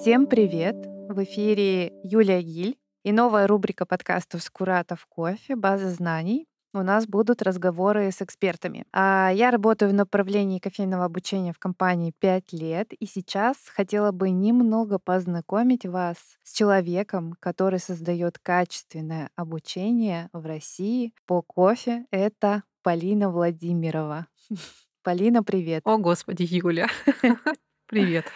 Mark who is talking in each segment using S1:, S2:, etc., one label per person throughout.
S1: Всем привет! В эфире Юлия Гиль и новая рубрика подкастов «Скуратов кофе. База знаний». У нас будут разговоры с экспертами. А Я работаю в направлении кофейного обучения в компании 5 лет, и сейчас хотела бы немного познакомить вас с человеком, который создает качественное обучение в России по кофе. Это Полина Владимирова. Полина, привет.
S2: О, Господи, Юля. Привет.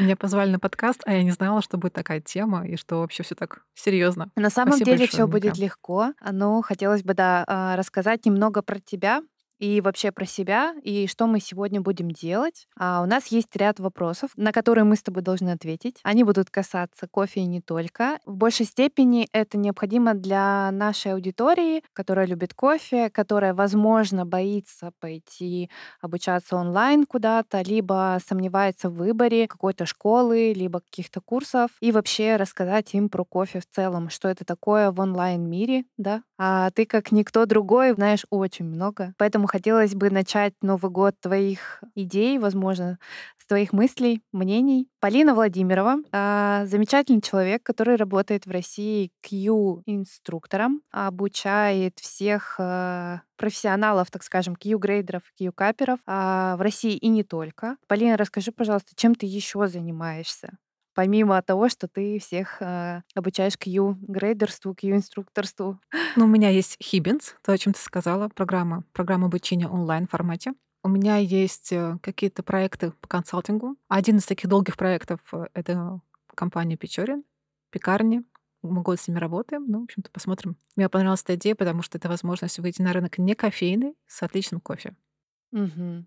S2: Меня позвали на подкаст, а я не знала, что будет такая тема и что вообще все так серьезно.
S1: На самом Спасибо деле все будет легко, но хотелось бы да а, рассказать немного про тебя, и вообще про себя, и что мы сегодня будем делать. А у нас есть ряд вопросов, на которые мы с тобой должны ответить. Они будут касаться кофе и не только. В большей степени это необходимо для нашей аудитории, которая любит кофе, которая, возможно, боится пойти обучаться онлайн куда-то, либо сомневается в выборе какой-то школы, либо каких-то курсов, и вообще рассказать им про кофе в целом, что это такое в онлайн-мире, да. А ты, как никто другой, знаешь очень много. Поэтому хотелось бы начать Новый год твоих идей, возможно, с твоих мыслей, мнений. Полина Владимирова, а, замечательный человек, который работает в России Q-инструктором, обучает всех а, профессионалов, так скажем, Q-грейдеров, Q-каперов а, в России и не только. Полина, расскажи, пожалуйста, чем ты еще занимаешься? Помимо того, что ты всех э, обучаешь Q-грейдерству, Q-инструкторству?
S2: Ну, у меня есть Хиббинс, то, о чем ты сказала, программа, программа обучения онлайн формате. У меня есть э, какие-то проекты по консалтингу. Один из таких долгих проектов э, — это компания Печорин, пекарни. Мы год с ними работаем. Ну, в общем-то, посмотрим. Мне понравилась эта идея, потому что это возможность выйти на рынок не кофейный, с отличным кофе.
S1: Угу.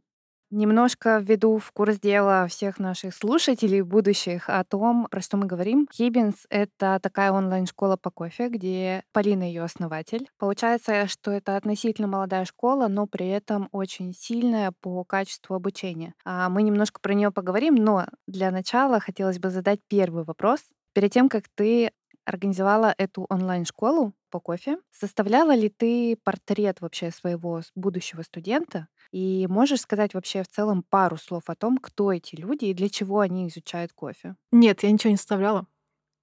S1: Немножко введу в курс дела всех наших слушателей будущих о том, про что мы говорим. Хибинс — это такая онлайн-школа по кофе, где Полина ее основатель. Получается, что это относительно молодая школа, но при этом очень сильная по качеству обучения. А мы немножко про нее поговорим, но для начала хотелось бы задать первый вопрос. Перед тем, как ты организовала эту онлайн-школу по кофе. Составляла ли ты портрет вообще своего будущего студента? И можешь сказать вообще в целом пару слов о том, кто эти люди и для чего они изучают кофе?
S2: Нет, я ничего не составляла.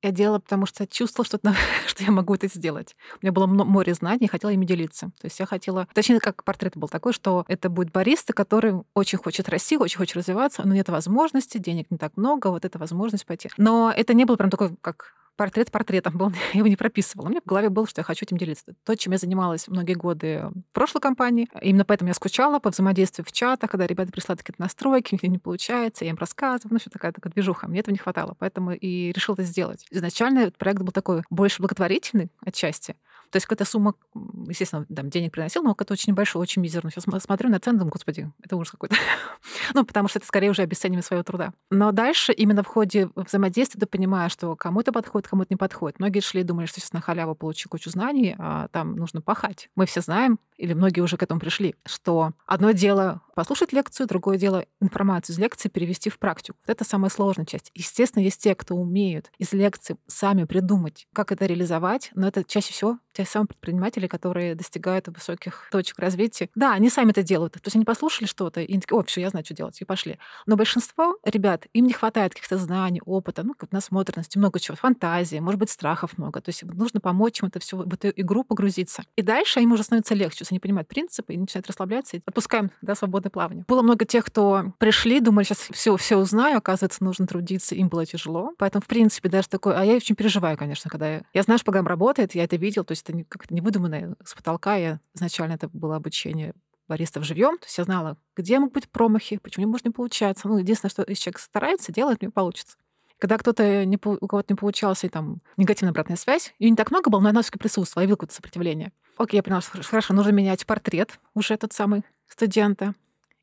S2: Я делала, потому что чувствовала, что, что я могу это сделать. У меня было море знаний, хотела ими делиться. То есть я хотела... Точнее, как портрет был такой, что это будет бариста, который очень хочет расти, очень хочет развиваться, но нет возможности, денег не так много, вот эта возможность пойти. Но это не было прям такой, как портрет портретом был, я его не прописывала. У меня в голове было, что я хочу этим делиться. То, чем я занималась многие годы в прошлой компании. Именно поэтому я скучала по взаимодействию в чатах, когда ребята присылают какие-то настройки, у них не получается, я им рассказываю, ну, все такая, такая движуха. Мне этого не хватало, поэтому и решила это сделать. Изначально проект был такой больше благотворительный отчасти. То есть какая-то сумма, естественно, там, денег приносил, но какая-то очень небольшая, очень мизерная. Сейчас смотрю на цены, думаю, господи, это ужас какой-то. ну, потому что это скорее уже обесценивание своего труда. Но дальше именно в ходе взаимодействия ты понимаешь, что кому-то подходит, кому-то не подходит. Многие шли и думали, что сейчас на халяву получу кучу знаний, а там нужно пахать. Мы все знаем, или многие уже к этому пришли, что одно дело послушать лекцию, другое дело информацию из лекции перевести в практику. Вот это самая сложная часть. Естественно, есть те, кто умеют из лекции сами придумать, как это реализовать, но это чаще всего те самые предприниматели, которые достигают высоких точек развития. Да, они сами это делают. То есть они послушали что-то и такие, о, все, я знаю, что делать, и пошли. Но большинство ребят, им не хватает каких-то знаний, опыта, ну, как насмотренности, много чего, фантазии, может быть, страхов много. То есть нужно помочь им это все, в эту игру погрузиться. И дальше им уже становится легче, есть они понимают принципы и начинают расслабляться, и отпускаем, да, свободное плавание. Было много тех, кто пришли, думали, сейчас все, все узнаю, оказывается, нужно трудиться, им было тяжело. Поэтому, в принципе, даже такой, а я очень переживаю, конечно, когда я... Я знаю, что программа работает, я это видел, то есть это не, как-то не выдуманное с потолка. Я изначально это было обучение баристов живьем, то есть я знала, где могут быть промахи, почему не может не получаться. Ну, единственное, что если человек старается, делает, него получится. Когда кто-то не, у кого-то не получался, и там негативная обратная связь, ее не так много было, но она все-таки присутствовала, я видела какое-то сопротивление. Окей, я поняла, что хорошо, нужно менять портрет уже этот самый студента.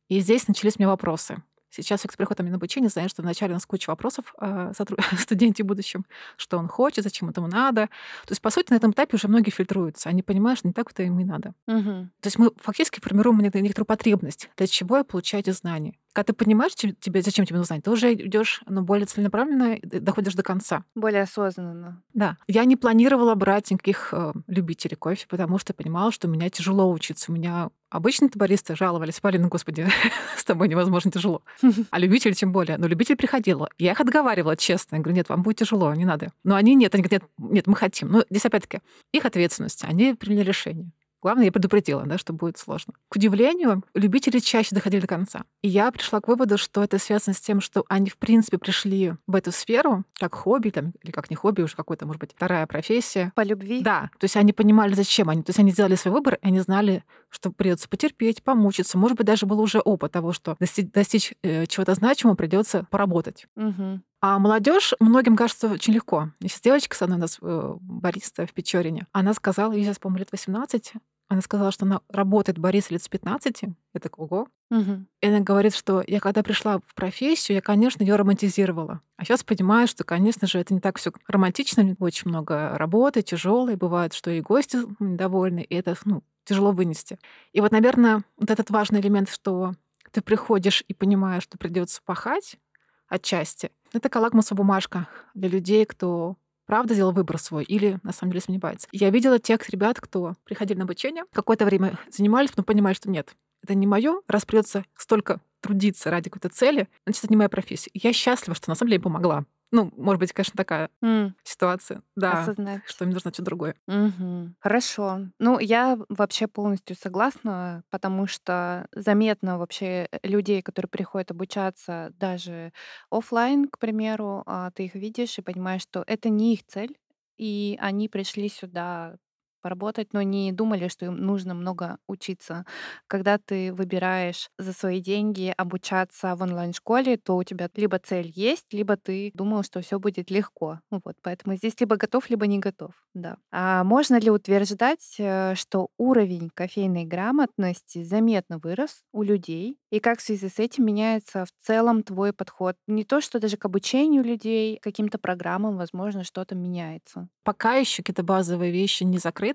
S2: И здесь начались у меня вопросы. Сейчас человек приходит на обучение, знает, что вначале у нас куча вопросов о студенте будущем, что он хочет, зачем этому надо. То есть, по сути, на этом этапе уже многие фильтруются. Они понимают, что не так-то им и надо. Угу. То есть мы фактически формируем некоторую потребность, для чего я получаю эти знания. Когда ты понимаешь, тебе, зачем тебе нужно знать, ты уже идешь ну, более целенаправленно, доходишь до конца.
S1: Более осознанно.
S2: Да. Я не планировала брать никаких э, любителей кофе, потому что понимала, что у меня тяжело учиться. У меня Обычно баристы жаловались, Полина, господи, с тобой невозможно тяжело. А любители тем более. Но любитель приходил. Я их отговаривала, честно. Я говорю, нет, вам будет тяжело, не надо. Но они нет, они говорят, нет, нет, мы хотим. Но здесь опять-таки их ответственность. Они приняли решение. Главное, я предупредила, да, что будет сложно. К удивлению, любители чаще доходили до конца. И я пришла к выводу, что это связано с тем, что они, в принципе, пришли в эту сферу как хобби, там, или как не хобби, уже какой-то, может быть, вторая профессия.
S1: По любви?
S2: Да. То есть они понимали, зачем они. То есть они сделали свой выбор, и они знали, что придется потерпеть, помучиться. Может быть, даже был уже опыт того, что достичь, достичь э, чего-то значимого придется поработать.
S1: Угу.
S2: А молодежь многим кажется очень легко. Есть девочка со мной у нас э, бариста в Печорине. Она сказала, ей сейчас, по-моему, лет 18, она сказала, что она работает Борис лет с 15. Это ого.
S1: Угу.
S2: И она говорит, что я когда пришла в профессию, я, конечно, ее романтизировала. А сейчас понимаю, что, конечно же, это не так все романтично. Очень много работы, тяжелой. Бывает, что и гости недовольны, и это ну, тяжело вынести. И вот, наверное, вот этот важный элемент, что ты приходишь и понимаешь, что придется пахать отчасти, это как лакмусовая бумажка для людей, кто правда сделал выбор свой или на самом деле сомневается. Я видела тех ребят, кто приходили на обучение, какое-то время занимались, но понимали, что нет, это не мое, раз придется столько трудиться ради какой-то цели, значит, это не моя профессия. Я счастлива, что на самом деле помогла. Ну, может быть, конечно, такая
S1: mm.
S2: ситуация. Да,
S1: Осознать.
S2: что мне нужно что-то другое.
S1: Угу. Хорошо. Ну, я вообще полностью согласна, потому что заметно вообще э, людей, которые приходят обучаться даже офлайн, к примеру, а, ты их видишь и понимаешь, что это не их цель, и они пришли сюда поработать, но не думали, что им нужно много учиться. Когда ты выбираешь за свои деньги обучаться в онлайн-школе, то у тебя либо цель есть, либо ты думал, что все будет легко. Ну вот, поэтому здесь либо готов, либо не готов. Да. А можно ли утверждать, э, что уровень кофейной грамотности заметно вырос у людей? И как в связи с этим меняется в целом твой подход? Не то, что даже к обучению людей, каким-то программам, возможно, что-то меняется.
S2: Пока еще какие-то базовые вещи не закрыты.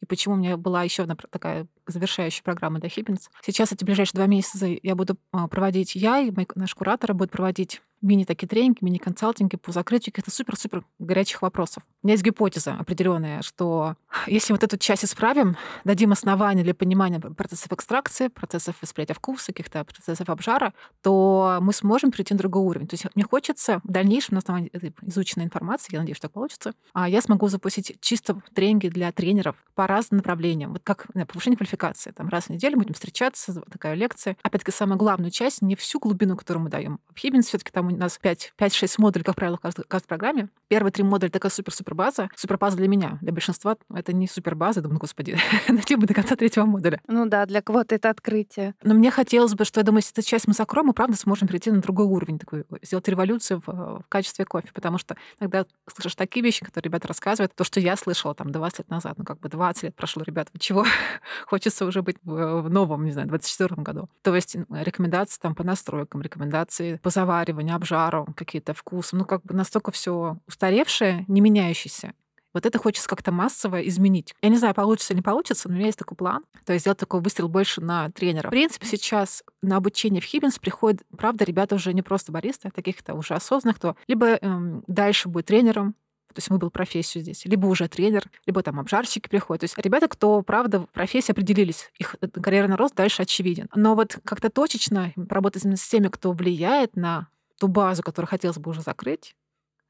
S2: И почему у меня была еще одна такая завершающая программа для Хиббинс. Сейчас эти ближайшие два месяца я буду а, проводить я, и наш куратор будет проводить мини такие тренинги, мини-консалтинги по закрытию каких-то супер-супер горячих вопросов. У меня есть гипотеза определенная, что если вот эту часть исправим, дадим основания для понимания процессов экстракции, процессов восприятия вкуса, каких-то процессов обжара, то мы сможем перейти на другой уровень. То есть мне хочется в дальнейшем на основании этой изученной информации, я надеюсь, что так получится, а я смогу запустить чисто тренинги для тренеров по разным направлениям. Вот как на повышение квалификации. Там раз в неделю будем встречаться, такая лекция. Опять-таки, самая главная часть, не всю глубину, которую мы даем. Хиббинс все таки там у нас 5-6 модулей, как правило, в каждой, в каждой программе. Первые три модуля такая супер-супер база. Супер база для меня. Для большинства это не супер база. Думаю, господи, найти бы до конца третьего модуля.
S1: Ну да, для кого-то это открытие.
S2: Но мне хотелось бы, что я думаю, если эту часть мы закроем, мы правда сможем перейти на другой уровень, такой, сделать революцию в, в качестве кофе. Потому что иногда слышишь такие вещи, которые ребята рассказывают, то, что я слышала там 20 лет назад, ну как бы 20 лет прошло, ребята, чего? Хочется уже быть в, в новом, не знаю, 24 году. То есть рекомендации там по настройкам, рекомендации по завариванию, обжару, какие-то вкусы. Ну, как бы настолько все устаревшее, не меняющееся. Вот это хочется как-то массово изменить. Я не знаю, получится или не получится, но у меня есть такой план. То есть сделать такой выстрел больше на тренера. В принципе, сейчас на обучение в Хиббинс приходят, правда, ребята уже не просто баристы, а таких-то уже осознанных, кто либо эм, дальше будет тренером, то есть выбрал профессию здесь, либо уже тренер, либо там обжарщики приходят. То есть ребята, кто, правда, в профессии определились, их карьерный рост дальше очевиден. Но вот как-то точечно работать с теми, кто влияет на ту базу, которую хотелось бы уже закрыть,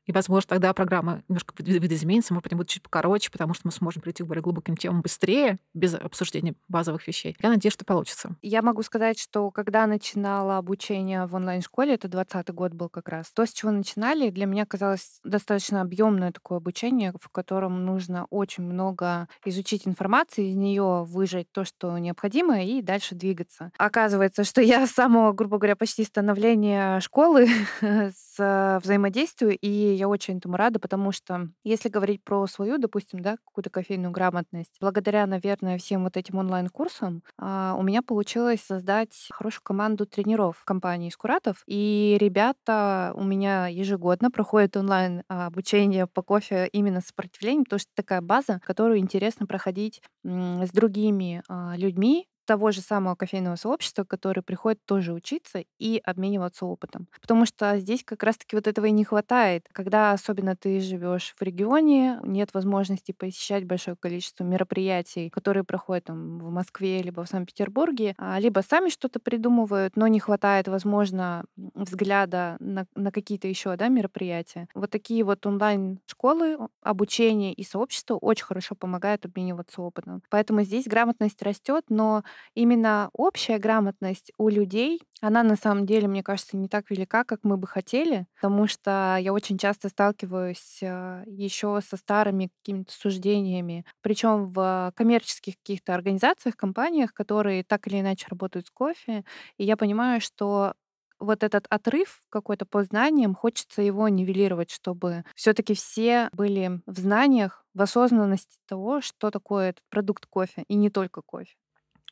S2: и, возможно, тогда программа немножко видоизменится, может быть, будет чуть покороче, потому что мы сможем прийти к более глубоким темам быстрее, без обсуждения базовых вещей. Я надеюсь, что получится.
S1: Я могу сказать, что когда начинала обучение в онлайн-школе, это 20 год был как раз, то, с чего начинали, для меня казалось достаточно объемное такое обучение, в котором нужно очень много изучить информации, из нее выжать то, что необходимо, и дальше двигаться. Оказывается, что я с самого, грубо говоря, почти становления школы с взаимодействию, и я очень этому рада, потому что если говорить про свою, допустим, да, какую-то кофейную грамотность, благодаря, наверное, всем вот этим онлайн-курсам а, у меня получилось создать хорошую команду тренеров в компании Скуратов. И ребята у меня ежегодно проходят онлайн-обучение по кофе именно сопротивлением, потому что такая база, которую интересно проходить с другими а, людьми, того же самого кофейного сообщества, которые приходят тоже учиться и обмениваться опытом. Потому что здесь как раз-таки вот этого и не хватает. Когда особенно ты живешь в регионе, нет возможности посещать большое количество мероприятий, которые проходят там в Москве либо в Санкт-Петербурге, а, либо сами что-то придумывают, но не хватает, возможно, взгляда на, на какие-то еще да, мероприятия. Вот такие вот онлайн-школы, обучение и сообщество очень хорошо помогают обмениваться опытом. Поэтому здесь грамотность растет, но именно общая грамотность у людей, она на самом деле, мне кажется, не так велика, как мы бы хотели, потому что я очень часто сталкиваюсь а, еще со старыми какими-то суждениями, причем в коммерческих каких-то организациях, компаниях, которые так или иначе работают с кофе, и я понимаю, что вот этот отрыв какой-то по знаниям, хочется его нивелировать, чтобы все-таки все были в знаниях, в осознанности того, что такое этот продукт кофе, и не только кофе.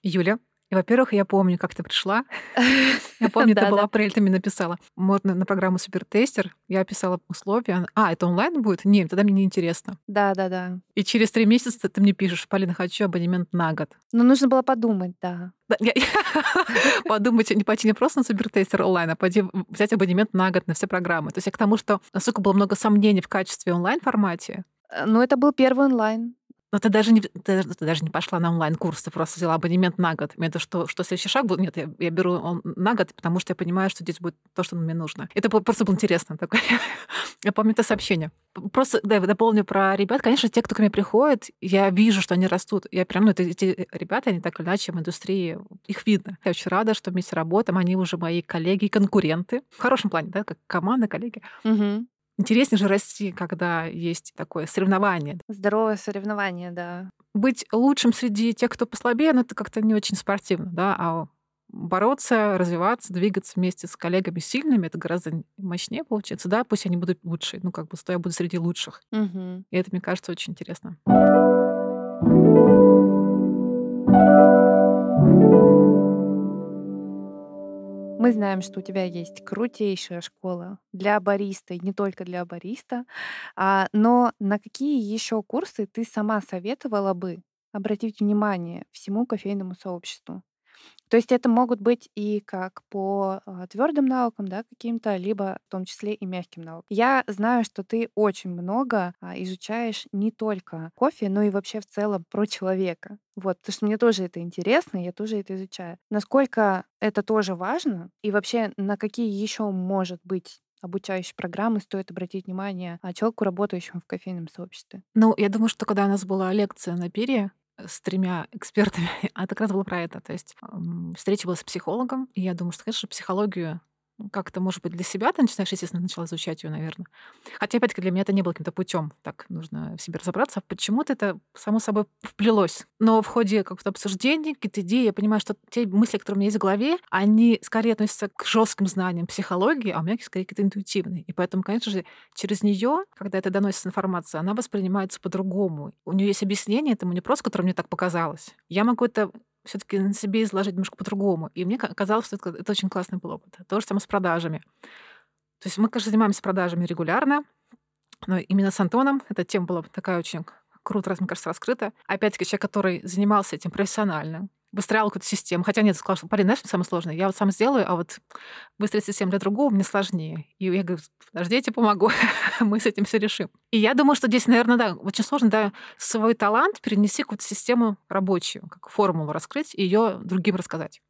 S2: Юля, во-первых, я помню, как ты пришла. Я помню, это был апрель, ты мне написала. Можно на программу Супертестер. Я писала условия. А, это онлайн будет? Нет, тогда мне не интересно.
S1: Да, да, да.
S2: И через три месяца ты мне пишешь, Полина, хочу абонемент на год.
S1: Ну, нужно было подумать, да.
S2: Подумать, не пойти не просто на Супертестер онлайн, а пойти взять абонемент на год на все программы. То есть я к тому, что насколько было много сомнений в качестве онлайн-формате.
S1: Э, ну, это был первый онлайн.
S2: Но ты даже не, ты, ты даже не пошла на онлайн-курс, ты просто взяла абонемент на год. Это что, что следующий шаг был? Нет, я, я беру он на год, потому что я понимаю, что здесь будет то, что мне нужно. Это просто было интересно. Такое. я помню это сообщение. Просто да, дополню про ребят. Конечно, те, кто ко мне приходит, я вижу, что они растут. Я прям, ну, это, эти ребята, они так или иначе в индустрии, их видно. Я очень рада, что вместе работаем. Они уже мои коллеги и конкуренты. В хорошем плане, да, как команда, коллеги.
S1: Угу.
S2: Интереснее же расти, когда есть такое соревнование.
S1: Здоровое соревнование, да.
S2: Быть лучшим среди тех, кто послабее, ну, это как-то не очень спортивно, да, а бороться, развиваться, двигаться вместе с коллегами сильными, это гораздо мощнее получается, да, пусть они будут лучшие, ну, как бы, что я буду среди лучших.
S1: Угу.
S2: И это, мне кажется, очень интересно.
S1: Мы знаем, что у тебя есть крутейшая школа для бариста, и не только для бариста. А, но на какие еще курсы ты сама советовала бы обратить внимание всему кофейному сообществу? То есть это могут быть и как по а, твердым навыкам, да, каким-то, либо в том числе и мягким навыкам. Я знаю, что ты очень много а, изучаешь не только кофе, но и вообще в целом про человека. Вот, потому что мне тоже это интересно, я тоже это изучаю. Насколько это тоже важно, и вообще на какие еще может быть обучающие программы стоит обратить внимание а, человеку, работающему в кофейном сообществе?
S2: Ну, я думаю, что когда у нас была лекция на Пере, с тремя экспертами, а как раз было про это. То есть встреча была с психологом, и я думаю, что, конечно, психологию как-то, может быть, для себя ты начинаешь, естественно, начала изучать ее, наверное. Хотя, опять-таки, для меня это не было каким-то путем. Так, нужно в себе разобраться. Почему-то это само собой вплелось. Но в ходе какого-то обсуждения, какие-то идеи, я понимаю, что те мысли, которые у меня есть в голове, они скорее относятся к жестким знаниям психологии, а у меня скорее какие-то интуитивные. И поэтому, конечно же, через нее, когда это доносится информация, она воспринимается по-другому. У нее есть объяснение этому не просто, которое мне так показалось. Я могу это все-таки на себе изложить немножко по-другому. И мне казалось, что это, это очень классный был опыт. То же самое с продажами. То есть мы, конечно, занимаемся продажами регулярно, но именно с Антоном эта тема была такая очень круто, мне кажется, раскрыта. Опять-таки, человек, который занимался этим профессионально, выстраивал какую-то систему. Хотя нет, сказал, что, парень, знаешь, что самое сложное? Я вот сам сделаю, а вот выстроить систему для другого мне сложнее. И я говорю, подожди, я тебе помогу, мы с этим все решим. И я думаю, что здесь, наверное, да, очень сложно, да, свой талант перенести какую-то систему рабочую, как формулу раскрыть и ее другим рассказать.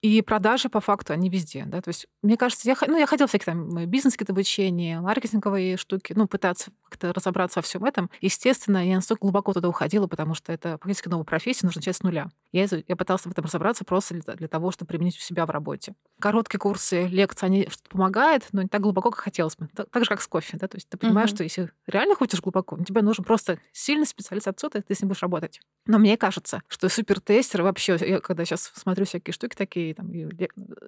S2: И продажи, по факту, они везде. Да? То есть, мне кажется, я, ну, я ходила всякие там бизнес какие-то обучения, маркетинговые штуки, ну, пытаться как-то разобраться во всем этом. Естественно, я настолько глубоко туда уходила, потому что это практически новая профессия, нужно начать с нуля. Я, я пыталась в этом разобраться просто для, для того, чтобы применить у себя в работе. Короткие курсы, лекции, они что-то помогают, но не так глубоко, как хотелось бы. Так, так же, как с кофе. Да? То есть ты понимаешь, uh-huh. что если реально хочешь глубоко, тебе нужен просто сильный специалист отсюда, ты с ним будешь работать. Но мне кажется, что супертестер вообще, я когда сейчас смотрю всякие штуки такие, и, там, и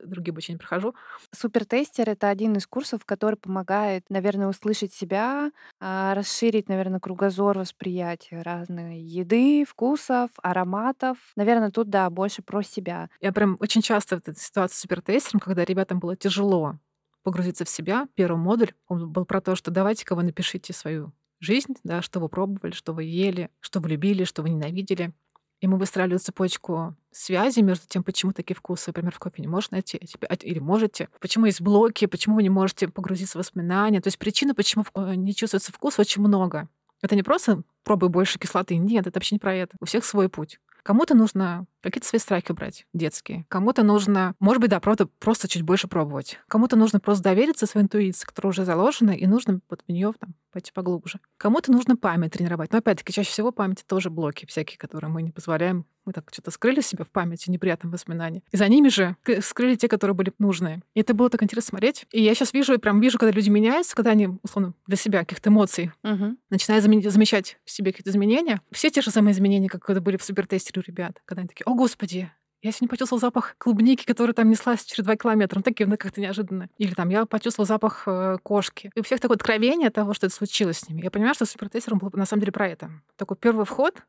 S2: другие обучения прохожу.
S1: Супертестер — это один из курсов, который помогает, наверное, услышать себя, а, расширить, наверное, кругозор восприятия разной еды, вкусов, ароматов. Наверное, тут, да, больше про себя.
S2: Я прям очень часто в этой ситуации с супертестером, когда ребятам было тяжело погрузиться в себя. Первый модуль, он был про то, что давайте-ка вы напишите свою жизнь, да, что вы пробовали, что вы ели, что вы любили, что вы ненавидели. И мы выстраивали цепочку связи между тем, почему такие вкусы, например, в кофе не можешь найти, а или можете, почему есть блоки, почему вы не можете погрузиться в воспоминания. То есть причины, почему э, не чувствуется вкус, очень много. Это не просто пробуй больше кислоты. Нет, это вообще не про это. У всех свой путь. Кому-то нужно какие-то свои страхи убрать, детские. Кому-то нужно, может быть, да, правда, просто чуть больше пробовать. Кому-то нужно просто довериться своей интуиции, которая уже заложена, и нужно вот в нее там, пойти поглубже. Кому-то нужно память тренировать. Но опять-таки, чаще всего память тоже блоки всякие, которые мы не позволяем. Мы так что-то скрыли себя в памяти, неприятном воспоминании. И за ними же скрыли те, которые были нужные. И это было так интересно смотреть. И я сейчас вижу, и прям вижу, когда люди меняются, когда они, условно, для себя каких-то эмоций угу. начинают замечать в себе какие-то изменения. Все те же самые изменения, как когда были в супертестере у ребят. Когда они такие, о, господи, я сегодня почувствовал запах клубники, которая там неслась через два километра. Ну, такие, ну, как-то неожиданно. Или там я почувствовал запах э, кошки. И у всех такое откровение того, что это случилось с ними. Я понимаю, что супертестером был на самом деле про это. Такой первый вход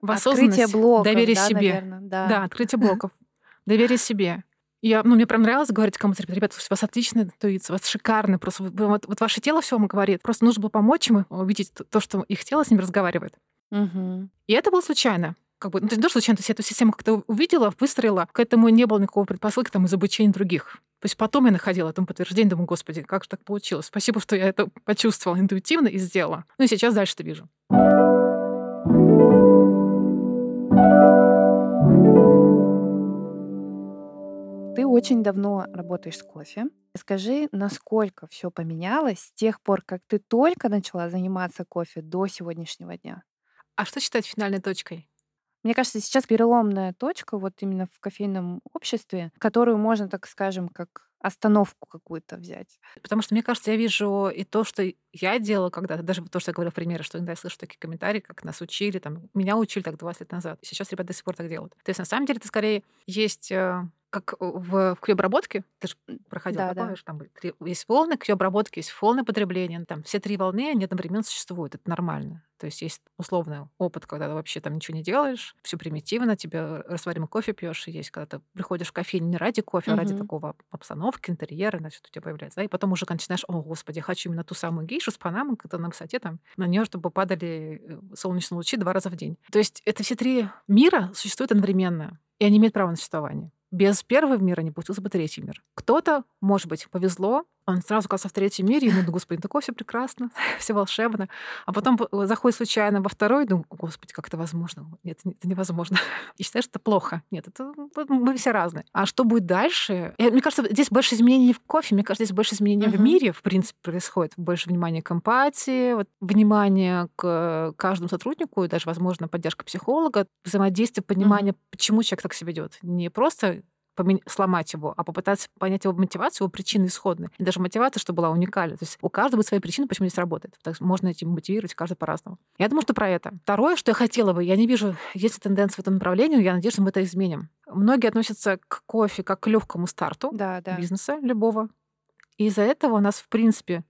S2: в осознанность,
S1: открытие блоков,
S2: доверие
S1: да,
S2: себе.
S1: Наверное, да.
S2: да, открытие блоков, доверие себе. Я, ну, мне прям нравилось говорить кому-то, ребята, у вас отличная интуиция, у вас шикарный, просто вот, вот ваше тело все вам говорит. Просто нужно было помочь им увидеть то, что их тело с ним разговаривает.
S1: Угу.
S2: И это было случайно как бы, ну, то, случайно, то есть эту систему как-то увидела, выстроила, к этому не было никакого предпосылки там из обучения других. То есть потом я находила этому подтверждение, думаю, господи, как же так получилось? Спасибо, что я это почувствовала интуитивно и сделала. Ну и сейчас дальше-то вижу.
S1: Очень давно работаешь с кофе. Скажи, насколько все поменялось с тех пор, как ты только начала заниматься кофе до сегодняшнего дня?
S2: А что считать финальной точкой?
S1: Мне кажется, сейчас переломная точка вот именно в кофейном обществе, которую можно, так скажем, как остановку какую-то взять.
S2: Потому что, мне кажется, я вижу и то, что я делала когда-то, даже то, что я говорила в примере, что иногда я слышу такие комментарии, как нас учили, там, меня учили так 20 лет назад. Сейчас ребята до сих пор так делают. То есть, на самом деле, это скорее есть э, как в, в кьюб-обработке, ты же проходила, да, да. там три, есть волны кьюб-обработки, есть волны потребления, там все три волны, они одновременно существуют, это нормально. То есть есть условный опыт, когда ты вообще там ничего не делаешь, все примитивно, тебе растворимый кофе пьешь, и есть, когда ты приходишь в кофейню не ради кофе, угу. а ради такого обстановки, интерьера, значит, у тебя появляется. Да? И потом уже начинаешь, о, господи, я хочу именно ту самую гейшу с панамой, когда на высоте там, на нее, чтобы падали э, солнечные лучи два раза в день. То есть это все три мира существуют одновременно, и они имеют право на существование без первого мира не пустился бы третий мир. Кто-то, может быть, повезло, он сразу оказался в третьем мире, и ему, господи, такое все прекрасно, все волшебно. А потом заходит случайно во второй, и думаю, господи, как это возможно? Нет, это невозможно. И считаешь, что это плохо. Нет, это мы все разные. А что будет дальше? И, мне кажется, здесь больше изменений в кофе, мне кажется, здесь больше изменений uh-huh. в мире, в принципе, происходит. Больше внимания к эмпатии, вот, внимание к каждому сотруднику, и даже, возможно, поддержка психолога, взаимодействие, понимание, uh-huh. почему человек так себя ведет. Не просто сломать его, а попытаться понять его мотивацию, его причины исходные. И даже мотивация, чтобы была уникальна. То есть у каждого свои причины, почему здесь работает. Так можно этим мотивировать каждый по-разному. Я думаю, что про это. Второе, что я хотела бы, я не вижу, есть ли тенденция в этом направлении, я надеюсь, что мы это изменим. Многие относятся к кофе как к легкому старту
S1: да, да.
S2: бизнеса любого. И из-за этого у нас, в принципе,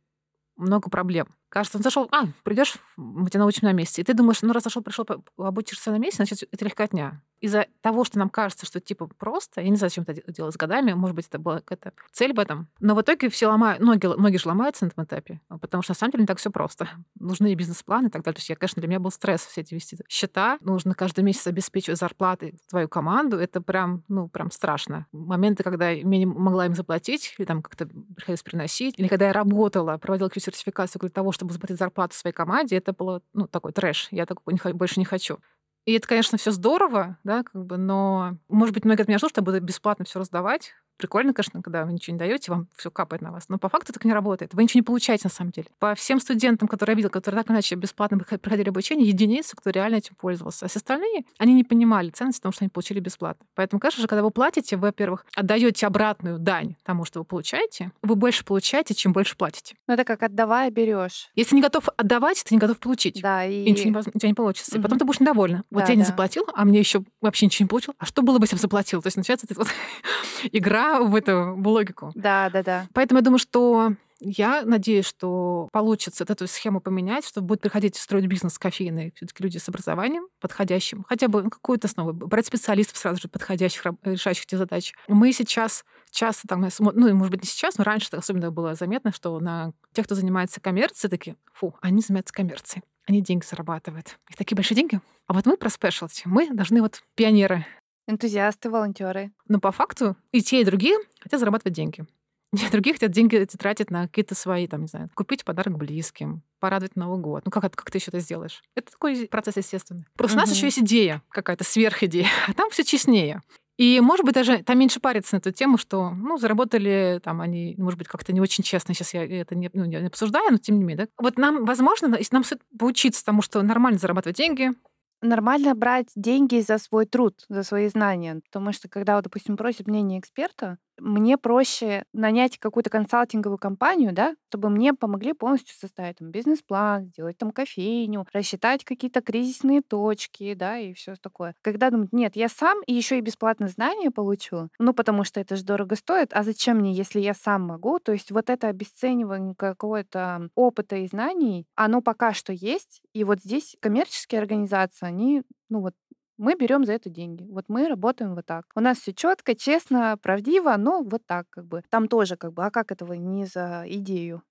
S2: много проблем. Кажется, он зашел, а, придешь, мы тебя научим на месте. И ты думаешь, ну раз зашел, пришел, обучишься на месте, значит, это легкотня из-за того, что нам кажется, что типа просто, я не знаю, зачем это делать с годами, может быть, это была какая-то цель в этом, но в итоге все ломают, многие, многие же ломаются на этом этапе, потому что на самом деле не так все просто. Нужны бизнес-планы и так далее. То есть я, конечно, для меня был стресс все эти вести счета, нужно каждый месяц обеспечивать зарплаты твою команду, это прям, ну, прям страшно. Моменты, когда я не могла им заплатить, или там как-то приходилось приносить, или когда я работала, проводила Q-сертификацию для того, чтобы заплатить зарплату своей команде, это было, ну, такой трэш. Я такой не, больше не хочу. И это, конечно, все здорово, да, как бы, но, может быть, многие от меня ждут, что я буду бесплатно все раздавать, Прикольно, конечно, когда вы ничего не даете, вам все капает на вас. Но по факту так не работает. Вы ничего не получаете на самом деле. По всем студентам, которые я видела, которые так иначе бесплатно проходили обучение, единицы, кто реально этим пользовался. А все остальные, они не понимали ценность того, что они получили бесплатно. Поэтому, конечно же, когда вы платите, вы, во-первых, отдаете обратную дань тому, что вы получаете, вы больше получаете, чем больше платите.
S1: Ну, это как отдавая, берешь.
S2: Если не готов отдавать, ты не готов получить.
S1: Да, и...
S2: и ничего не, у тебя не получится. Угу. И потом ты будешь недовольна. Вот да, я да. не заплатил, а мне еще вообще ничего не получил. А что было бы, если бы заплатил? То есть начинается эта вот игра в это логику.
S1: Да, да, да.
S2: Поэтому я думаю, что я надеюсь, что получится эту схему поменять, что будет приходить строить бизнес кофейный все-таки люди с образованием подходящим, хотя бы какую-то основу, брать специалистов сразу же подходящих, решающих эти задачи. Мы сейчас часто там, ну, может быть, не сейчас, но раньше особенно было заметно, что на тех, кто занимается коммерцией, такие, фу, они занимаются коммерцией они деньги зарабатывают. И такие большие деньги. А вот мы про спешлти. Мы должны вот пионеры.
S1: Энтузиасты, волонтеры.
S2: Но по факту и те, и другие хотят зарабатывать деньги. И другие хотят деньги эти тратить на какие-то свои, там, не знаю, купить подарок близким, порадовать Новый год. Ну, как, как ты еще это сделаешь? Это такой процесс естественный. Просто угу. у нас еще есть идея, какая-то сверхидея, а там все честнее. И, может быть, даже там меньше париться на эту тему, что, ну, заработали там они, может быть, как-то не очень честно. Сейчас я это не, ну, не обсуждаю, но тем не менее. Да? Вот нам, возможно, нам стоит поучиться тому, что нормально зарабатывать деньги,
S1: нормально брать деньги за свой труд, за свои знания. Потому что когда, вот, допустим, просят мнение эксперта, мне проще нанять какую-то консалтинговую компанию, да, чтобы мне помогли полностью составить там бизнес-план, сделать там кофейню, рассчитать какие-то кризисные точки, да, и все такое. Когда думают, нет, я сам и еще и бесплатно знания получу, ну, потому что это же дорого стоит, а зачем мне, если я сам могу? То есть вот это обесценивание какого-то опыта и знаний, оно пока что есть, и вот здесь коммерческие организации, они ну вот мы берем за это деньги. Вот мы работаем вот так. У нас все четко, честно, правдиво, но вот так как бы. Там тоже как бы, а как этого не за идею?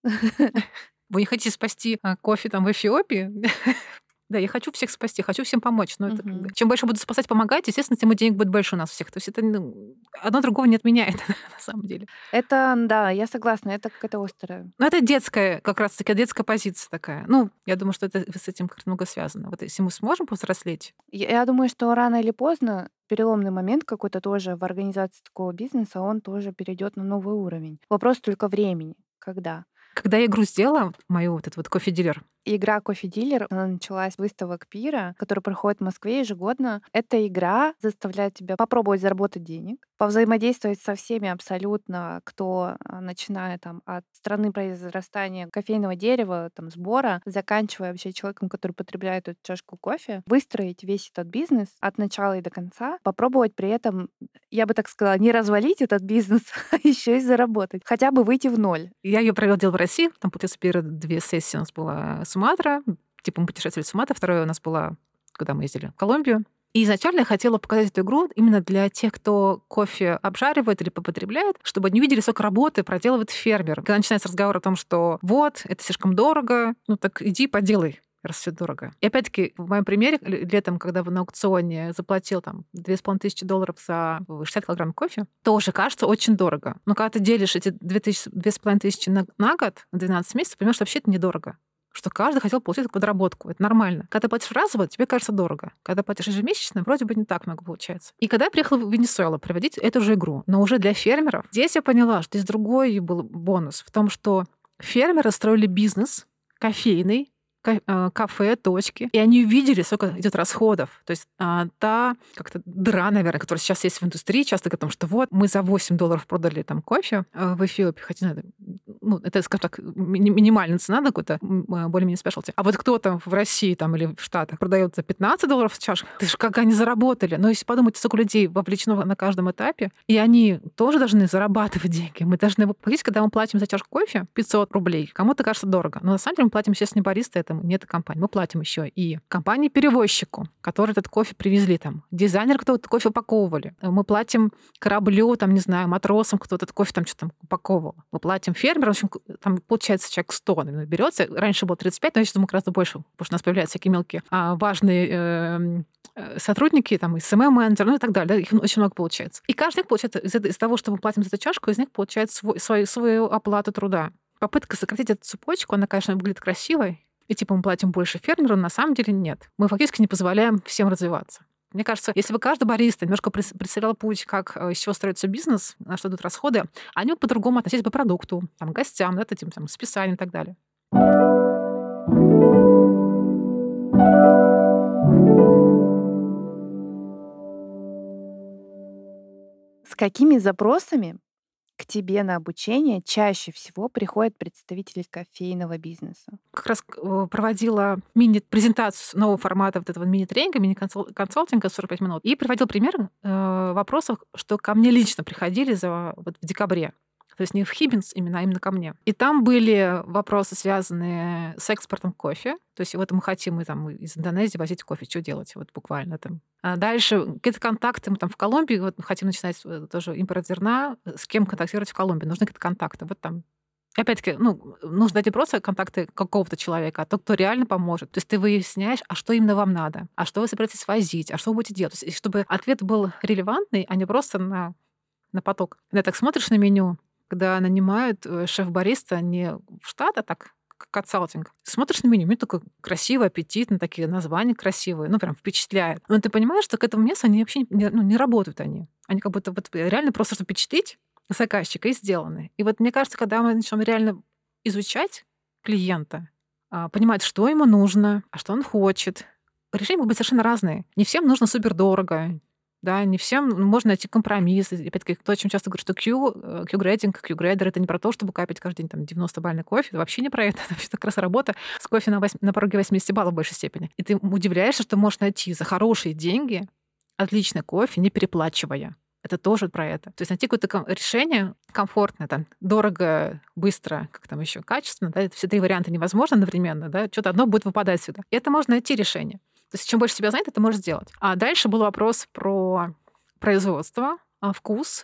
S2: Вы не хотите спасти а, кофе там в Эфиопии? Да, я хочу всех спасти, хочу всем помочь. Но это, угу. чем больше буду спасать, помогать, естественно, тем и денег будет больше у нас всех. То есть это ну, одно другого не отменяет на самом деле.
S1: Это, да, я согласна, это какая-то острая.
S2: Ну, это детская, как раз-таки детская позиция такая. Ну, я думаю, что это с этим как-то много связано. Вот если мы сможем повзрослеть.
S1: Я, я думаю, что рано или поздно переломный момент какой-то тоже в организации такого бизнеса, он тоже перейдет на новый уровень. Вопрос только времени. Когда?
S2: Когда я игру сделала, мою вот этот вот кофе-дилер,
S1: Игра «Кофе-дилер» началась выставок Пира, которая проходит в Москве ежегодно. Эта игра заставляет тебя попробовать заработать денег, повзаимодействовать со всеми абсолютно, кто а, начиная там от страны произрастания кофейного дерева, там сбора, заканчивая вообще человеком, который потребляет эту чашку кофе, выстроить весь этот бизнес от начала и до конца, попробовать при этом, я бы так сказала, не развалить этот бизнес, а еще и заработать, хотя бы выйти в ноль.
S2: Я ее проводила в России, там, получается, первые две сессии у нас была Суматра, типа мы путешествовали в Суматра, второе у нас было, когда мы ездили в Колумбию. И изначально я хотела показать эту игру именно для тех, кто кофе обжаривает или потребляет, чтобы они видели, сколько работы проделывает фермер. Когда начинается разговор о том, что вот, это слишком дорого, ну так иди поделай раз все дорого. И опять-таки, в моем примере, летом, когда на аукционе заплатил там 2500 долларов за 60 килограмм кофе, тоже кажется очень дорого. Но когда ты делишь эти 2500 на, на год, на 12 месяцев, понимаешь, что вообще это недорого что каждый хотел получить подработку. Это нормально. Когда ты платишь разово, тебе кажется дорого. Когда платишь ежемесячно, вроде бы не так много получается. И когда я приехала в Венесуэлу проводить эту же игру, но уже для фермеров, здесь я поняла, что здесь другой был бонус в том, что фермеры строили бизнес кофейный, кафе, точки, и они увидели, сколько идет расходов. То есть а, та как-то дыра, наверное, которая сейчас есть в индустрии, часто о том, что вот мы за 8 долларов продали там кофе э, в Эфиопии, хотя ну, это, скажем так, минимальная цена на какой-то э, более-менее спешлти. А вот кто-то в России там или в Штатах продает за 15 долларов в чашку, ты же как они заработали. Но если подумать, сколько людей вовлечено на каждом этапе, и они тоже должны зарабатывать деньги. Мы должны, когда мы платим за чашку кофе 500 рублей, кому-то кажется дорого, но на самом деле мы платим, естественно, бариста, это не эта компания. Мы платим еще и компании-перевозчику, которые этот кофе привезли там, дизайнер, кто этот кофе упаковывали. Мы платим кораблю, там, не знаю, матросам, кто этот кофе там что-то там упаковывал. Мы платим фермерам, в общем, там получается человек 100 наверное, берется. Раньше было 35, но я сейчас думаю, гораздо больше, потому что у нас появляются всякие мелкие а, важные эм, э, сотрудники, там, СММ-менеджер, ну и так далее. Да, их очень много получается. И каждый получается из, из того, что мы платим за эту чашку, из них получает свой, свою, свою оплату труда. Попытка сократить эту цепочку, она, конечно, выглядит красивой, и типа мы платим больше фермеру, на самом деле нет. Мы фактически не позволяем всем развиваться. Мне кажется, если бы каждый бариста немножко представлял путь, как э, из чего строится бизнес, на что идут расходы, они бы по-другому относились бы к продукту, там, гостям, да, этим, там, списанием и так далее.
S1: С какими запросами к тебе на обучение чаще всего приходят представители кофейного бизнеса?
S2: Как раз э, проводила мини-презентацию нового формата вот этого мини-тренинга, мини-консалтинга 45 минут, и приводил пример э, вопросов, что ко мне лично приходили за, вот в декабре то есть не в Хиббинс именно, а именно ко мне. И там были вопросы, связанные с экспортом кофе. То есть вот мы хотим мы там из Индонезии возить кофе, что делать вот буквально там. А дальше какие-то контакты мы там в Колумбии, вот мы хотим начинать э, тоже импорт зерна, с кем контактировать в Колумбии, нужны какие-то контакты. Вот там опять-таки, ну, нужно дать не просто контакты какого-то человека, а то, кто реально поможет. То есть ты выясняешь, а что именно вам надо, а что вы собираетесь возить, а что вы будете делать. То есть, чтобы ответ был релевантный, а не просто на, на поток. Когда так смотришь на меню, когда нанимают э, шеф-бариста не в штат, а так консалтинг. Смотришь на меню, меню такое красивое, аппетитно, такие названия красивые, ну, прям впечатляет. Но ты понимаешь, что к этому месту они вообще не, ну, не работают они. Они как будто вот реально просто, чтобы впечатлить, заказчика и сделаны. И вот мне кажется, когда мы начнем реально изучать клиента, а, понимать, что ему нужно, а что он хочет, решения могут быть совершенно разные. Не всем нужно супер дорого, да, не всем можно найти компромисс. Опять-таки, кто очень часто говорит, что Q, Q-грейдинг, Q-грейдер — это не про то, чтобы капать каждый день там 90-бальный кофе. Это вообще не про это. Это вообще как раз работа с кофе на, 8, на пороге 80 баллов в большей степени. И ты удивляешься, что можешь найти за хорошие деньги отличный кофе, не переплачивая. Это тоже про это. То есть найти какое-то решение комфортное, там, дорого, быстро, как там еще, качественно, да, это все три варианта невозможно одновременно, да, что-то одно будет выпадать сюда. И это можно найти решение. То есть чем больше себя знает, это можешь сделать. А дальше был вопрос про производство, а, вкус.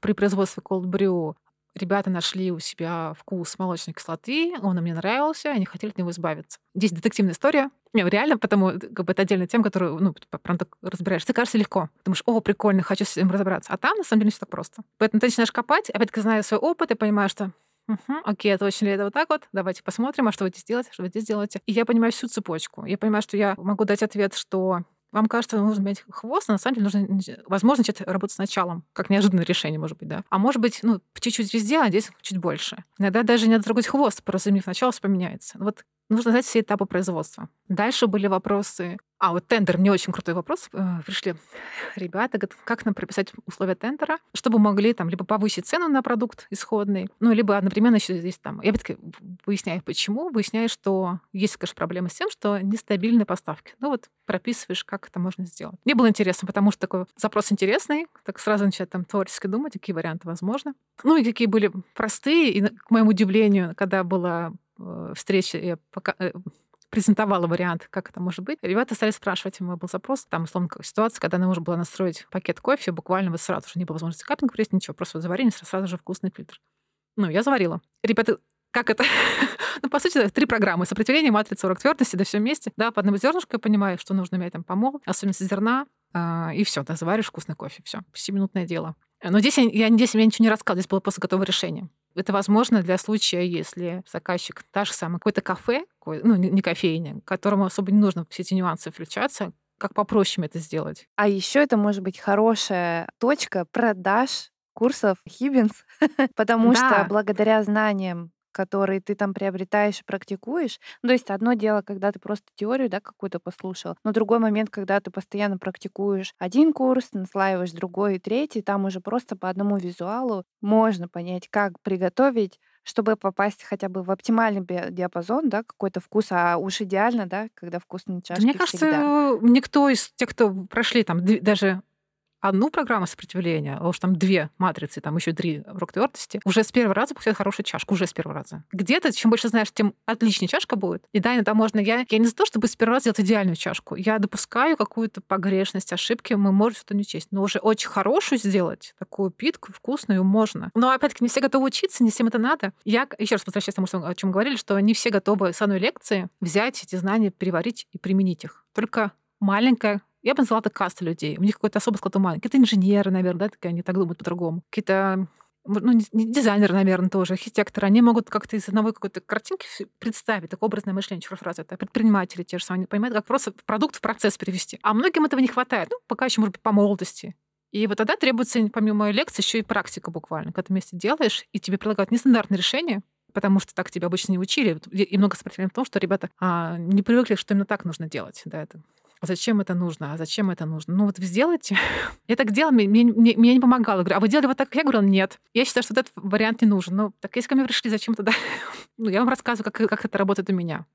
S2: При производстве cold brew ребята нашли у себя вкус молочной кислоты, он им не нравился, они хотели от него избавиться. Здесь детективная история. Не, реально, потому как бы это отдельная тема, которую, ну, прям так разбираешь. Ты кажется легко. Думаешь, о, прикольно, хочу с этим разобраться. А там, на самом деле, все так просто. Поэтому ты начинаешь копать, опять-таки, зная свой опыт, и понимаешь, что Угу, окей, это очень ли это вот так вот? Давайте посмотрим, а что вы здесь делаете, что вы здесь делаете. И я понимаю всю цепочку. Я понимаю, что я могу дать ответ, что вам кажется, нужно иметь хвост, а на самом деле нужно, возможно, начать работать с началом, как неожиданное решение, может быть, да. А может быть, ну, чуть-чуть везде, а здесь чуть больше. Иногда даже не надо трогать хвост, просто изменив начало, все поменяется. Вот нужно знать все этапы производства. Дальше были вопросы а, вот тендер, мне очень крутой вопрос. Э, пришли ребята, говорят, как нам прописать условия тендера, чтобы могли там либо повысить цену на продукт исходный, ну, либо одновременно еще здесь там... Я опять выясняю, почему. Выясняю, что есть, конечно, проблема с тем, что нестабильные поставки. Ну, вот прописываешь, как это можно сделать. Мне было интересно, потому что такой запрос интересный, так сразу начать там творчески думать, какие варианты возможны. Ну, и какие были простые, и, к моему удивлению, когда была э, встреча, я пока, э, презентовала вариант, как это может быть. Ребята стали спрашивать, у меня был запрос, там, условно, ситуация, когда нужно было настроить пакет кофе, буквально вот сразу же не было возможности капинг привести, ничего, просто вот заварение, сразу же вкусный фильтр. Ну, я заварила. Ребята, как это? ну, по сути, три программы. Сопротивление, матрица, урок твердости, да все вместе. Да, по одному зернышку я понимаю, что нужно иметь там помол, особенности зерна, э, и все, да, заваришь вкусный кофе. Все, 7-минутное дело. Но здесь я, я, здесь я ничего не рассказывала, здесь было просто готовое решение. Это возможно для случая, если заказчик та же самая, какое-то кафе, ну, не кофейня, которому особо не нужно все эти нюансы включаться, как попроще это сделать.
S1: А еще это может быть хорошая точка продаж курсов Хиббинс, потому да. что благодаря знаниям которые ты там приобретаешь и практикуешь. Ну, то есть одно дело, когда ты просто теорию, да, какую-то послушал, но другой момент, когда ты постоянно практикуешь один курс, наслаиваешь другой и третий, там уже просто по одному визуалу можно понять, как приготовить чтобы попасть хотя бы в оптимальный диапазон, да, какой-то вкус, а уж идеально, да, когда вкусные чашки
S2: Мне кажется,
S1: всегда.
S2: никто из тех, кто прошли там даже одну программу сопротивления, а уж там две матрицы, там еще три урок твердости, уже с первого раза получает хорошую чашку, уже с первого раза. Где-то, чем больше знаешь, тем отличнее чашка будет. И да, иногда можно, я, я не за то, чтобы с первого раза сделать идеальную чашку. Я допускаю какую-то погрешность, ошибки, мы можем что-то не учесть. Но уже очень хорошую сделать, такую питку, вкусную, можно. Но опять-таки не все готовы учиться, не всем это надо. Я еще раз возвращаюсь к тому, о чем говорили, что не все готовы с одной лекции взять эти знания, переварить и применить их. Только маленькая я бы назвала это каста людей. У них какой-то особый склад ума. Какие-то инженеры, наверное, да, такие, они так думают по-другому. Какие-то ну, не дизайнеры, наверное, тоже, архитекторы, они могут как-то из одной какой-то картинки представить, такое образное мышление, еще раз это предприниматели те же самые, понимают, как просто продукт в процесс перевести. А многим этого не хватает, ну, пока еще, может быть, по молодости. И вот тогда требуется, помимо лекции, еще и практика буквально. Когда ты вместе делаешь, и тебе предлагают нестандартные решения, потому что так тебя обычно не учили. И много сопротивления в том, что ребята а, не привыкли, что именно так нужно делать. Да, это зачем это нужно, а зачем это нужно. Ну вот сделайте. Я так делала, мне, мне, мне не помогало. Я говорю, а вы делали вот так? Я говорю, нет. Я считаю, что этот вариант не нужен. Ну, так если ко мне пришли, зачем тогда? ну, я вам рассказываю, как, как это работает у меня.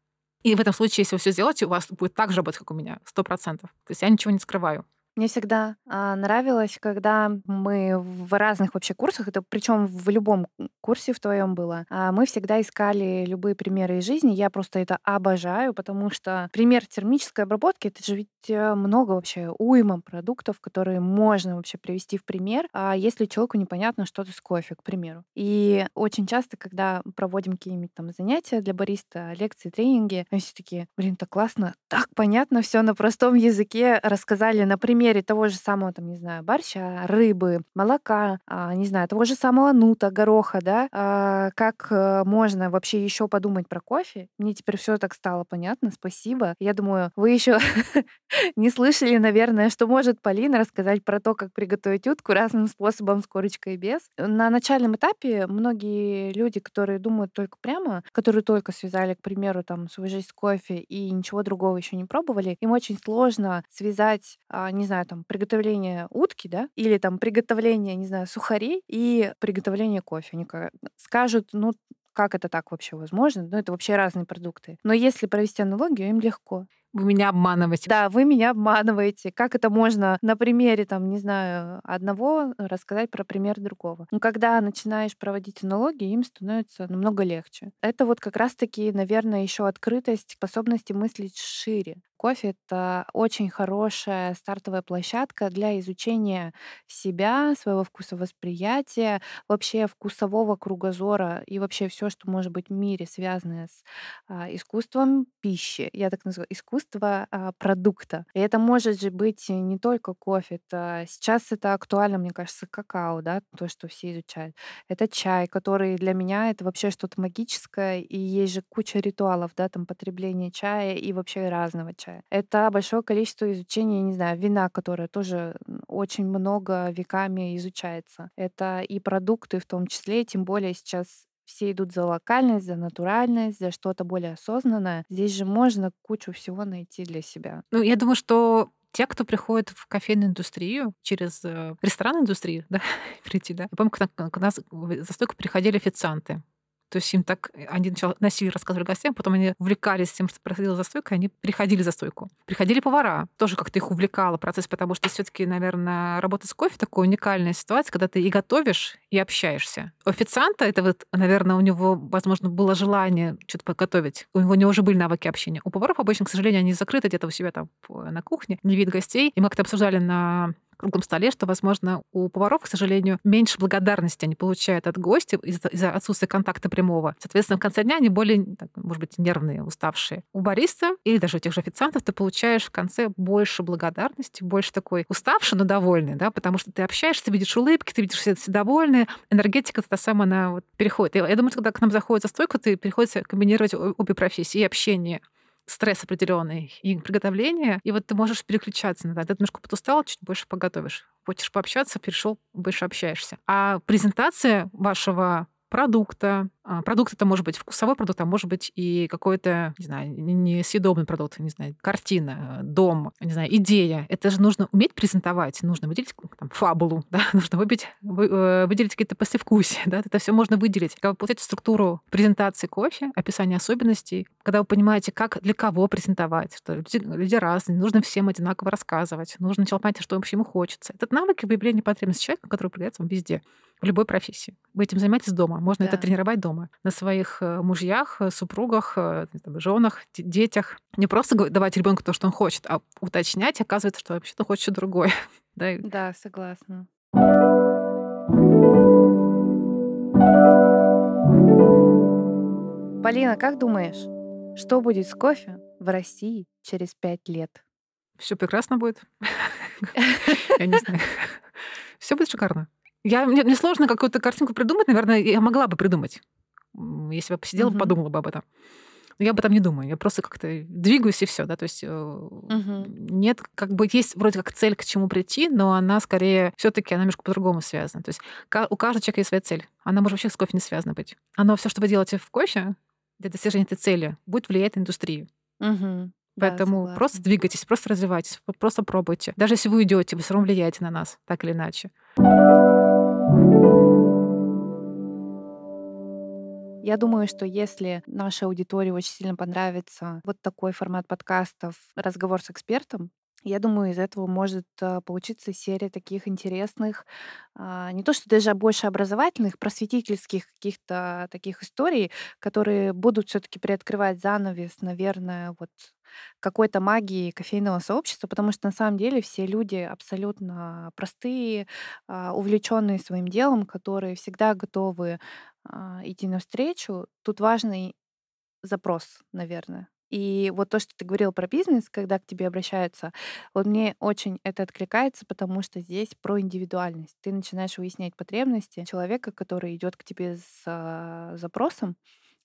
S2: И в этом случае, если вы все сделаете, у вас будет так же работать, как у меня, сто процентов. То есть я ничего не скрываю.
S1: Мне всегда а, нравилось, когда мы в разных вообще курсах, это причем в любом курсе в твоем было, а, мы всегда искали любые примеры из жизни. Я просто это обожаю, потому что пример термической обработки это же ведь э, много вообще уйма продуктов, которые можно вообще привести в пример, а если человеку непонятно что-то с кофе, к примеру. И очень часто, когда проводим какие-нибудь там занятия для бариста, лекции, тренинги, они все такие, блин, так классно, так понятно все на простом языке рассказали на примере того же самого, там, не знаю, борща, рыбы, молока, а, не знаю, того же самого нута, гороха, да, а, как э, можно вообще еще подумать про кофе. Мне теперь все так стало понятно, спасибо. Я думаю, вы еще не слышали, наверное, что может Полина рассказать про то, как приготовить утку разным способом, с корочкой и без. На начальном этапе многие люди, которые думают только прямо, которые только связали, к примеру, там, свою жизнь с кофе и ничего другого еще не пробовали, им очень сложно связать, а, не знаю, там, приготовление утки, да, или там приготовление, не знаю, сухарей и приготовление кофе. Они скажут, ну, как это так вообще возможно? Ну, это вообще разные продукты. Но если провести аналогию, им легко.
S2: Вы меня обманываете.
S1: Да, вы меня обманываете. Как это можно на примере, там, не знаю, одного рассказать про пример другого? Ну, когда начинаешь проводить аналогии, им становится намного легче. Это вот как раз-таки, наверное, еще открытость, способности мыслить шире. Кофе — это очень хорошая стартовая площадка для изучения себя, своего вкусовосприятия, вообще вкусового кругозора и вообще все, что может быть в мире, связанное с а, искусством пищи. Я так называю искусство а, продукта. И это может же быть не только кофе. Это сейчас это актуально, мне кажется, какао, да, то, что все изучают. Это чай, который для меня это вообще что-то магическое, и есть же куча ритуалов, да, там потребление чая и вообще разного чая чая. Это большое количество изучения, не знаю, вина, которое тоже очень много веками изучается. Это и продукты в том числе, тем более сейчас все идут за локальность, за натуральность, за что-то более осознанное. Здесь же можно кучу всего найти для себя.
S2: Ну, я думаю, что те, кто приходит в кофейную индустрию через э, ресторанную индустрию, да, прийти, да. Я помню, когда к нас за стойку приходили официанты. То есть им так, э, они сначала носили, рассказывали гостям, потом они увлекались тем, что происходило за стойкой, они приходили за стойку. Приходили повара, тоже как-то их увлекало процесс, потому что все таки наверное, работа с кофе такая уникальная ситуация, когда ты и готовишь, и общаешься. У официанта это вот, наверное, у него, возможно, было желание что-то подготовить. У него не уже были навыки общения. У поваров обычно, к сожалению, они закрыты где-то у себя там на кухне, не видят гостей. И мы как-то обсуждали на круглом столе, что, возможно, у поваров, к сожалению, меньше благодарности они получают от гостя из-за, из отсутствия контакта прямого. Соответственно, в конце дня они более, так, может быть, нервные, уставшие. У бариста или даже у тех же официантов ты получаешь в конце больше благодарности, больше такой уставший, но довольный, да, потому что ты общаешься, ты видишь улыбки, ты видишь все, все довольные, энергетика та самая, она вот переходит. Я, я думаю, когда к нам заходит за стойку, ты приходится комбинировать обе профессии, и общение стресс определенный и приготовление, и вот ты можешь переключаться на это. Ты немножко потустал, чуть больше поготовишь. Хочешь пообщаться, перешел, больше общаешься. А презентация вашего продукта. А, продукт это может быть вкусовой продукт, а может быть и какой-то, не знаю, несъедобный продукт, не знаю, картина, дом, не знаю, идея. Это же нужно уметь презентовать, нужно выделить там, фабулу, да, нужно выделить, э, выделить какие-то послевкусия, да, это все можно выделить. Когда вы получаете структуру презентации кофе, описание особенностей, когда вы понимаете, как для кого презентовать, что люди, люди разные, нужно всем одинаково рассказывать, нужно сначала понять, что вообще ему хочется. Этот навык выявления потребностей человека, который появляется вам везде в любой профессии. Вы этим занимаетесь дома. Можно да. это тренировать дома. На своих э, мужьях, э, супругах, э, женах, детях. Не просто давать ребенку то, что он хочет, а уточнять, оказывается, что вообще-то хочет другое.
S1: да? да, согласна. Полина, как думаешь, что будет с кофе в России через пять лет?
S2: Все прекрасно будет. Я не знаю. Все будет шикарно. Я, мне, мне сложно какую-то картинку придумать. Наверное, я могла бы придумать. Если бы посидела, угу. подумала бы об этом. Но я об этом не думаю. Я просто как-то двигаюсь и все, да. То есть угу. нет, как бы есть вроде как цель, к чему прийти, но она скорее все-таки она немножко по-другому связана. То есть у каждого человека есть своя цель. Она может вообще с кофе не связана быть. Оно все, что вы делаете в кофе для достижения этой цели, будет влиять на индустрию. Угу. Поэтому да, просто двигайтесь, просто развивайтесь, просто пробуйте. Даже если вы уйдете, вы все равно влияете на нас, так или иначе.
S1: Я думаю, что если нашей аудитории очень сильно понравится вот такой формат подкастов «Разговор с экспертом», Я думаю, из этого может а, получиться серия таких интересных, а, не то что даже больше образовательных, просветительских каких-то таких историй, которые будут все-таки приоткрывать занавес, наверное, вот какой-то магии кофейного сообщества, потому что на самом деле все люди абсолютно простые, а, увлеченные своим делом, которые всегда готовы идти навстречу. Тут важный запрос, наверное. И вот то, что ты говорил про бизнес, когда к тебе обращаются, вот мне очень это откликается, потому что здесь про индивидуальность. Ты начинаешь выяснять потребности человека, который идет к тебе с а, запросом,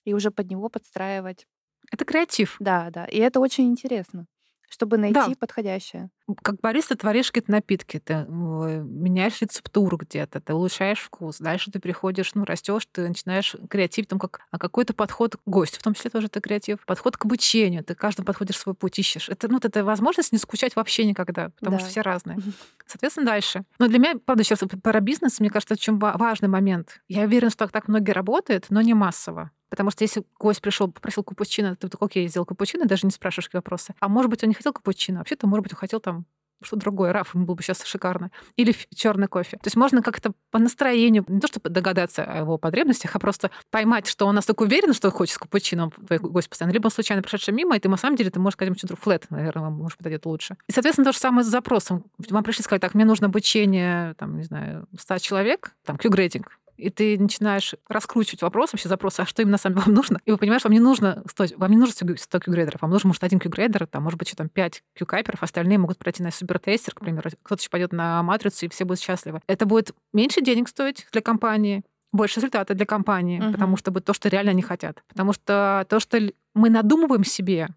S1: и уже под него подстраивать.
S2: Это креатив.
S1: Да, да. И это очень интересно чтобы найти
S2: Да.
S1: подходящее.
S2: Как бариста творишь какие-то напитки, ты э, меняешь рецептуру где-то, ты улучшаешь вкус. Дальше ты приходишь, ну, растешь, ты начинаешь креатив, там как а какой-то подход к гостю, в том числе тоже это креатив. Подход к обучению, ты каждым подходишь свой путь ищешь. Это, ну, вот это возможность не скучать вообще никогда, потому
S1: Да.
S2: что все разные. Соответственно, дальше. Но для меня, правда, сейчас про бизнес, мне кажется, очень ва- важный момент. Я уверена, что так, так многие работают, но не массово. Потому что если гость пришел, попросил капучино, ты такой, окей, сделал капучино, даже не спрашиваешь вопросы. А может быть, он не хотел капучино, вообще-то, может быть, он хотел там что другое. Раф ему был бы сейчас шикарно. Или черный кофе. То есть можно как-то по настроению, не то чтобы догадаться о его потребностях, а просто поймать, что он настолько уверен, что хочет с капучино, твой гость постоянно, либо он случайно пришедший мимо, и ты на самом деле ты можешь сказать ему что-то флет, наверное, вам может подойдет лучше. И, соответственно, то же самое с запросом. Вам пришли сказать, так, мне нужно обучение, там, не знаю, 100 человек, там, Q-грейтинг, и ты начинаешь раскручивать вопрос, вообще запрос, а что именно сам вам нужно? И вы понимаешь, вам не нужно 100, вам не нужно 100 Q-грейдеров, вам нужен, может, один Q-грейдер, там, может быть, еще там 5 Q-кайперов, остальные могут пройти на супертестер, к примеру, кто-то еще пойдет на матрицу, и все будут счастливы. Это будет меньше денег стоить для компании, больше результата для компании,
S1: Мгм.
S2: потому что будет то, что реально они хотят. Потому что то, что мы надумываем себе,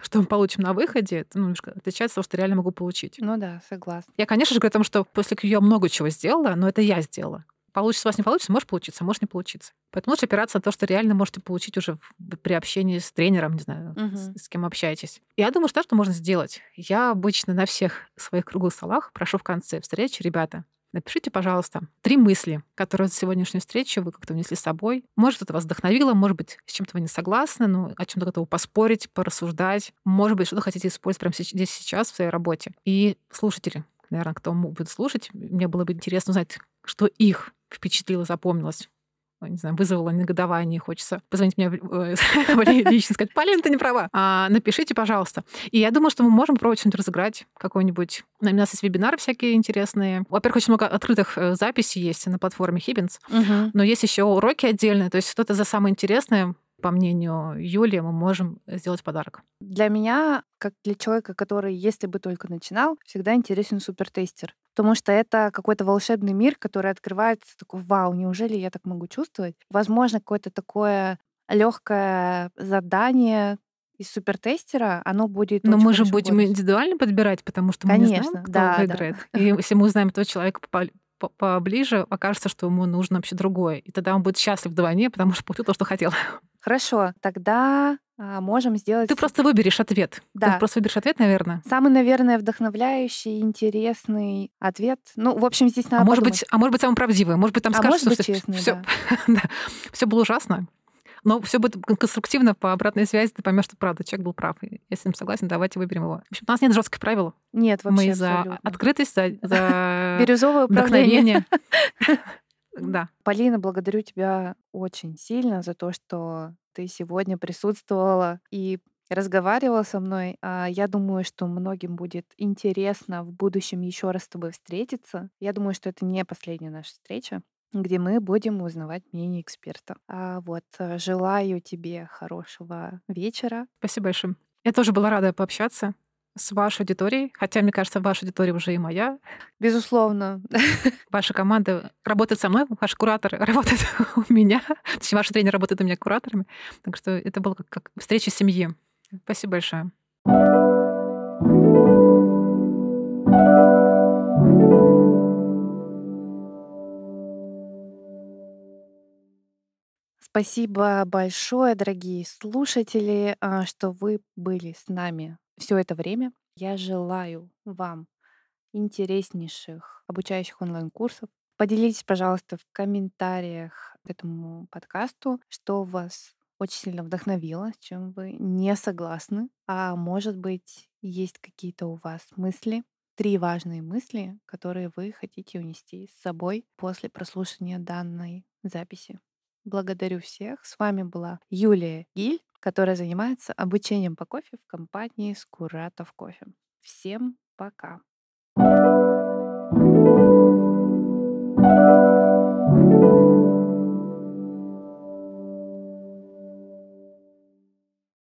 S2: что мы получим на выходе, это ну, немножко отличается от того, что реально могу получить.
S1: Ну да, согласна.
S2: Я, конечно же, говорю о том, что после Q я много чего сделала, но это я сделала. Получится у вас, не получится, может получиться, может не получиться. Поэтому лучше опираться на то, что реально можете получить уже при общении с тренером, не знаю,
S1: Мгм.
S2: с, с кем общаетесь. Я думаю, что, что можно сделать. Я обычно на всех своих круглых столах прошу в конце встречи, ребята, напишите, пожалуйста, три мысли, которые с сегодняшней встречи вы как-то внесли с собой. Может, это вас вдохновило, может быть, с чем-то вы не согласны, но о чем-то готовы поспорить, порассуждать. Может быть, что-то хотите использовать прямо здесь сейчас в своей работе. И слушатели, наверное, кто будет слушать, мне было бы интересно узнать, что их впечатлило, запомнилось. Не знаю, вызвало негодование, хочется позвонить мне э, лично сказать, Полин, ты не права. А, напишите, пожалуйста. И я думаю, что мы можем пробовать что-нибудь разыграть, какой-нибудь. У нас есть вебинары всякие интересные. Во-первых, очень много открытых э, записей есть на платформе Хиббинс,
S1: Мгм.
S2: но есть еще уроки отдельные. То есть что-то за самое интересное, по мнению Юлии, мы можем сделать подарок.
S1: Для меня, как для человека, который, если бы только начинал, всегда интересен супертестер. Потому что это какой-то волшебный мир, который открывается такой, вау, неужели я так могу чувствовать? Возможно, какое-то такое легкое задание из супертестера, оно будет
S2: Но мы же будем
S1: бодрить.
S2: индивидуально подбирать, потому что мы не знаем, кто
S1: да, да.
S2: выиграет. И если мы узнаем этого человека по- по- поближе, окажется, что ему нужно вообще другое. И тогда он будет счастлив вдвойне, потому что получил то, что хотел.
S1: Хорошо, тогда а, можем сделать
S2: Ты просто выберешь ответ.
S1: Да.
S2: Ты просто выберешь ответ, наверное.
S1: самый, наверное, вдохновляющий, интересный ответ. Ну, в общем, здесь надо
S2: А может, быть, а может быть, самый правдивый. Может быть, там
S1: А
S2: скажут,
S1: может быть,
S2: что
S1: честный,
S2: все,
S1: да.
S2: все было ужасно. Но все будет конструктивно по обратной связи, ты поймешь, что правда, человек был прав. И если с ним согласен, давайте выберем его. В общем, у нас нет жестких правил.
S1: Нет, вообще
S2: Мы за
S1: абсолютно.
S2: открытость, за, за
S1: Бирюзовое
S2: вдохновение. Да.
S1: Полина, благодарю тебя очень сильно за то, что ты сегодня присутствовала и разговаривала со мной. А, Я думаю, что многим будет интересно в будущем еще раз с тобой встретиться. Я думаю, что это не последняя наша встреча где мы будем узнавать мнение эксперта. А вот э, желаю тебе хорошего вечера.
S2: Спасибо большое. Я тоже была рада пообщаться с вашей аудиторией, хотя, мне кажется, ваша аудитория уже и моя.
S1: Безусловно.
S2: Ваша команда работает со мной, ваши кураторы работают у меня, точнее, ваши тренеры работают у меня кураторами. Так что это было как, как встреча семьи. Спасибо большое.
S1: Спасибо большое, дорогие слушатели, а, что вы были с нами все это время. Я желаю вам интереснейших обучающих онлайн-курсов. Поделитесь, пожалуйста, в комментариях к этому подкасту, что вас очень сильно вдохновила, с чем вы не согласны. А может быть, есть какие-то у вас мысли, три важные мысли, которые вы хотите унести с собой после прослушивания данной записи. Благодарю всех. С вами была Юлия Гиль, которая занимается обучением по кофе в компании Скуратов кофе. Всем пока! thank you